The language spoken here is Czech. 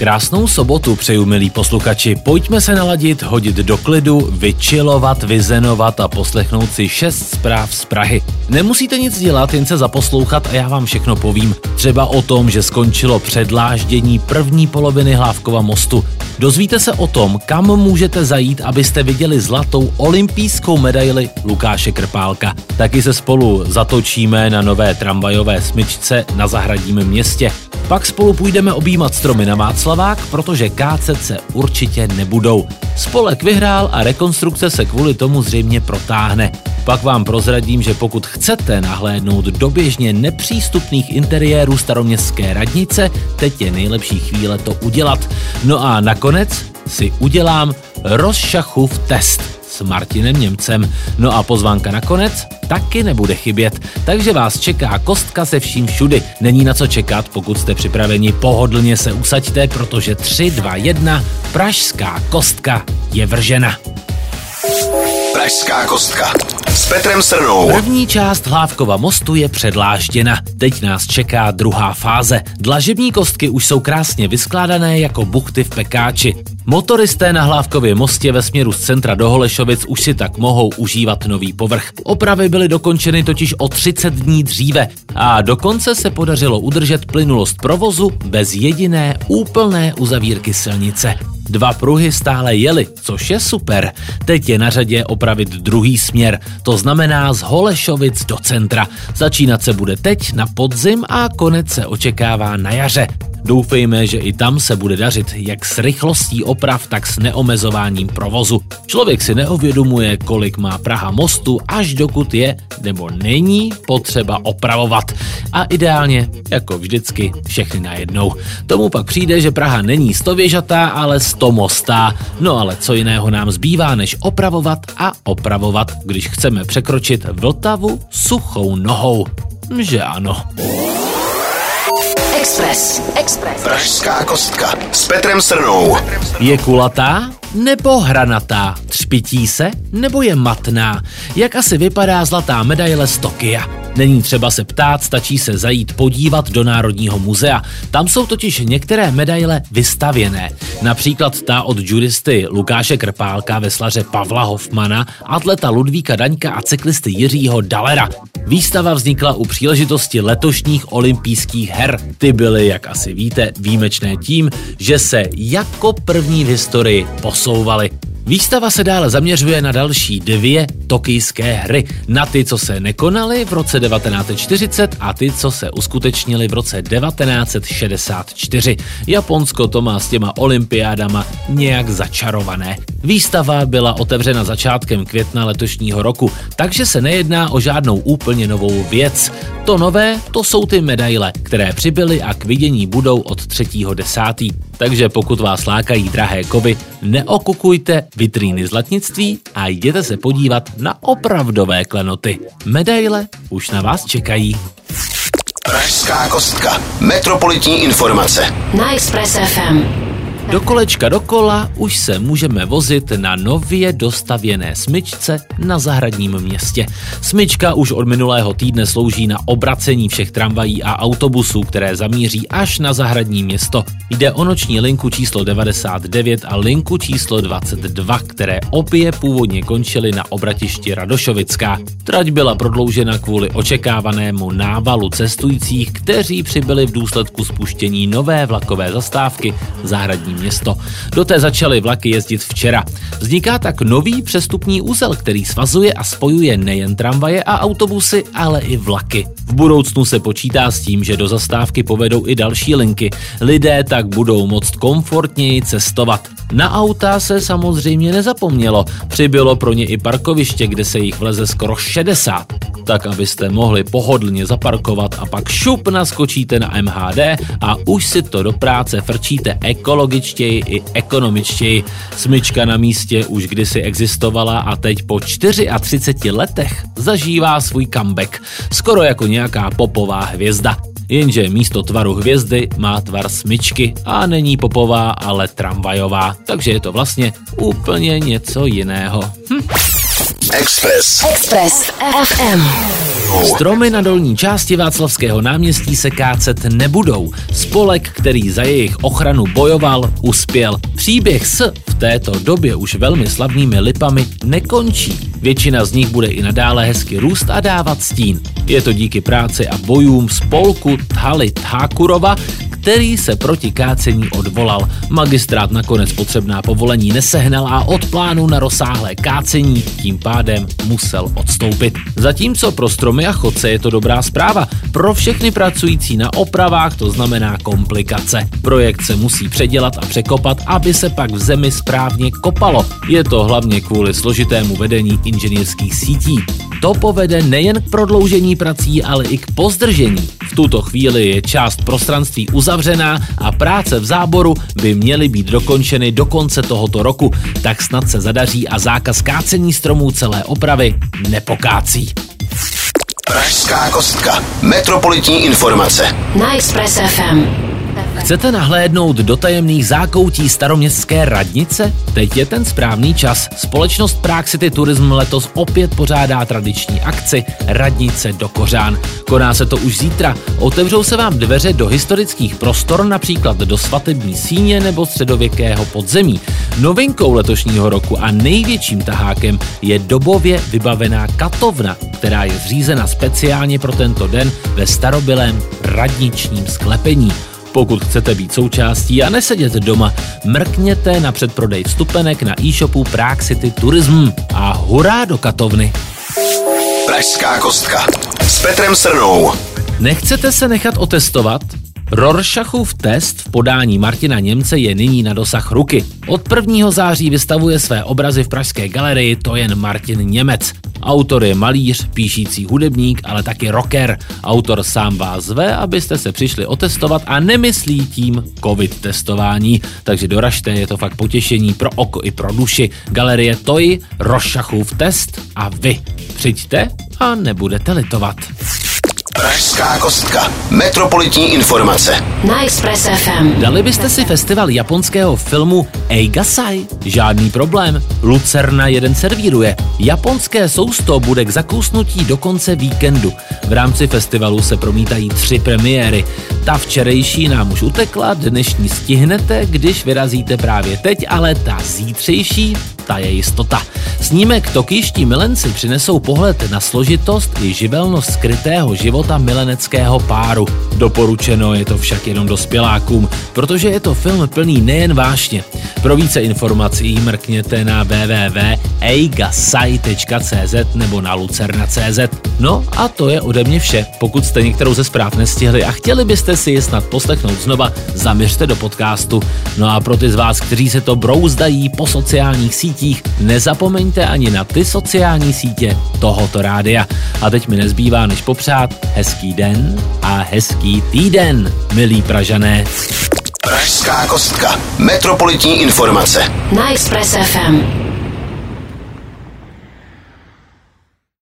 Krásnou sobotu přeju, milí posluchači. Pojďme se naladit, hodit do klidu, vyčilovat, vyzenovat a poslechnout si šest zpráv z Prahy. Nemusíte nic dělat, jen se zaposlouchat a já vám všechno povím. Třeba o tom, že skončilo předláždění první poloviny Hlávkova mostu. Dozvíte se o tom, kam můžete zajít, abyste viděli zlatou olympijskou medaili Lukáše Krpálka. Taky se spolu zatočíme na nové tramvajové smyčce na zahradním městě. Pak spolu půjdeme objímat stromy na Václavák, protože se určitě nebudou. Spolek vyhrál a rekonstrukce se kvůli tomu zřejmě protáhne. Pak vám prozradím, že pokud chcete nahlédnout do běžně nepřístupných interiérů staroměstské radnice, teď je nejlepší chvíle to udělat. No a nakonec si udělám rozšachův test Martinem Němcem. No a pozvánka nakonec taky nebude chybět, takže vás čeká kostka se vším všudy. Není na co čekat, pokud jste připraveni, pohodlně se usaďte, protože 3, 2, 1, pražská kostka je vržena. Pražská kostka. S Petrem Srnou. První část Hlávkova mostu je předlážděna. Teď nás čeká druhá fáze. Dlažební kostky už jsou krásně vyskládané jako buchty v pekáči. Motoristé na Hlávkově mostě ve směru z centra do Holešovic už si tak mohou užívat nový povrch. Opravy byly dokončeny totiž o 30 dní dříve a dokonce se podařilo udržet plynulost provozu bez jediné úplné uzavírky silnice. Dva pruhy stále jeli, což je super. Teď je na řadě opravit druhý směr, to znamená z Holešovic do centra. Začínat se bude teď na podzim a konec se očekává na jaře. Doufejme, že i tam se bude dařit jak s rychlostí oprav, tak s neomezováním provozu. Člověk si neuvědomuje, kolik má Praha mostu, až dokud je nebo není potřeba opravovat. A ideálně, jako vždycky, všechny najednou. Tomu pak přijde, že Praha není stověžatá, ale stomostá. No ale co jiného nám zbývá, než opravovat a opravovat, když chceme překročit Vltavu suchou nohou. Že ano. Express. Express. Pražská kostka. S Petrem Srnou. Je kulatá nebo hranatá? Třpití se nebo je matná? Jak asi vypadá zlatá medaile z Tokia? Není třeba se ptát, stačí se zajít podívat do Národního muzea. Tam jsou totiž některé medaile vystavěné. Například ta od judisty Lukáše Krpálka, veslaře Pavla Hoffmana, atleta Ludvíka Daňka a cyklisty Jiřího Dalera. Výstava vznikla u příležitosti letošních olympijských her. Ty byly, jak asi víte, výjimečné tím, že se jako první v historii posouvaly. Výstava se dále zaměřuje na další dvě tokijské hry. Na ty, co se nekonaly v roce 1940 a ty, co se uskutečnily v roce 1964. Japonsko to má s těma olympiádama nějak začarované. Výstava byla otevřena začátkem května letošního roku, takže se nejedná o žádnou úplně novou věc. To nové, to jsou ty medaile, které přibyly a k vidění budou od 3.10. Takže pokud vás lákají drahé kovy, neokukujte vitríny zlatnictví a jděte se podívat na opravdové klenoty. Medaile už na vás čekají. Pražská kostka. Metropolitní informace. Na Express FM. Do kolečka dokola už se můžeme vozit na nově dostavěné smyčce na zahradním městě. Smyčka už od minulého týdne slouží na obracení všech tramvají a autobusů, které zamíří až na zahradní město. Jde o noční linku číslo 99 a linku číslo 22, které obě původně končily na obratišti Radošovická. Trať byla prodloužena kvůli očekávanému návalu cestujících, kteří přibyli v důsledku spuštění nové vlakové zastávky v zahradním město. Do té začaly vlaky jezdit včera. Vzniká tak nový přestupní úzel, který svazuje a spojuje nejen tramvaje a autobusy, ale i vlaky. V budoucnu se počítá s tím, že do zastávky povedou i další linky. Lidé tak budou moct komfortněji cestovat. Na auta se samozřejmě nezapomnělo. Přibylo pro ně i parkoviště, kde se jich vleze skoro 60. Tak, abyste mohli pohodlně zaparkovat a pak šup naskočíte na MHD a už si to do práce frčíte ekologičtěji i ekonomičtěji. Smyčka na místě už kdysi existovala a teď po 34 letech zažívá svůj comeback. Skoro jako nějaká popová hvězda. jenže místo tvaru hvězdy má tvar smyčky a není popová, ale tramvajová, takže je to vlastně úplně něco jiného. Hm. Express. Express FM. Stromy na dolní části Václavského náměstí se kácet nebudou. Spolek, který za jejich ochranu bojoval, uspěl. Příběh s v této době už velmi slavnými lipami nekončí. Většina z nich bude i nadále hezky růst a dávat stín. Je to díky práci a bojům spolku Thaly Thákurova, který se proti kácení odvolal. Magistrát nakonec potřebná povolení nesehnal a od plánu na rozsáhlé kácení tím pádem musel odstoupit. Zatímco pro stromy a chodce je to dobrá zpráva, pro všechny pracující na opravách to znamená komplikace. Projekt se musí předělat a překopat, aby se pak v zemi správně kopalo. Je to hlavně kvůli složitému vedení inženýrských sítí. To povede nejen k prodloužení prací, ale i k pozdržení. V tuto chvíli je část prostranství uzavřená a práce v záboru by měly být dokončeny do konce tohoto roku, tak snad se zadaří a zákaz kácení stromů celé opravy nepokácí. Pražská kostka. Metropolitní informace. Na Express FM. Chcete nahlédnout do tajemných zákoutí staroměstské radnice? Teď je ten správný čas. Společnost Prague City Tourism letos opět pořádá tradiční akci Radnice do Kořán. Koná se to už zítra. Otevřou se vám dveře do historických prostor, například do svatební síně nebo středověkého podzemí. Novinkou letošního roku a největším tahákem je dobově vybavená katovna, která je zřízena speciálně pro tento den ve starobylém radničním sklepení. Pokud chcete být součástí a nesedět doma, mrkněte na předprodej vstupenek na e-shopu Prague City Tourism a hurá do katovny. Pražská kostka. S Petrem Srnou. Nechcete se nechat otestovat? Rorschachův test v podání Martina Němce je nyní na dosah ruky. Od 1. září vystavuje své obrazy v Pražské galerii to jen Martin Němec. Autor je malíř, píšící hudebník, ale taky rocker. Autor sám vás zve, abyste se přišli otestovat a nemyslí tím covid testování. Takže doražte, je to fakt potěšení pro oko i pro duši. Galerie Toy, Rorschachův test a vy. Přijďte a nebudete litovat. Pražská kostka. Metropolitní informace. Na Express FM. Dali byste si festival japonského filmu Eigasai? Žádný problém. Lucerna jeden servíruje. Japonské sousto bude k zakousnutí do konce víkendu. V rámci festivalu se promítají tři premiéry. Ta včerejší nám už utekla, dnešní stihnete, když vyrazíte právě teď, ale ta zítřejší, ta je jistota. Snímek Tokiští milenci přinesou pohled na složitost i živelnost skrytého života mileneckého páru. Doporučeno je to však jenom dospělákům, protože je to film plný nejen vášně. Pro více informací mrkněte na www.eigasai.cz nebo na lucerna.cz. No a to je ode mě vše. Pokud jste některou ze zpráv nestihli a chtěli byste si je snad poslechnout znova, zaměřte do podcastu. No a pro ty z vás, kteří se to brouzdají po sociálních sítích, nezapomeňte ani na ty sociální sítě tohoto rádia. A teď mi nezbývá než popřát hezký den a hezký týden, milí Pražané. Pražská kostka. Metropolitní informace. Na Express FM.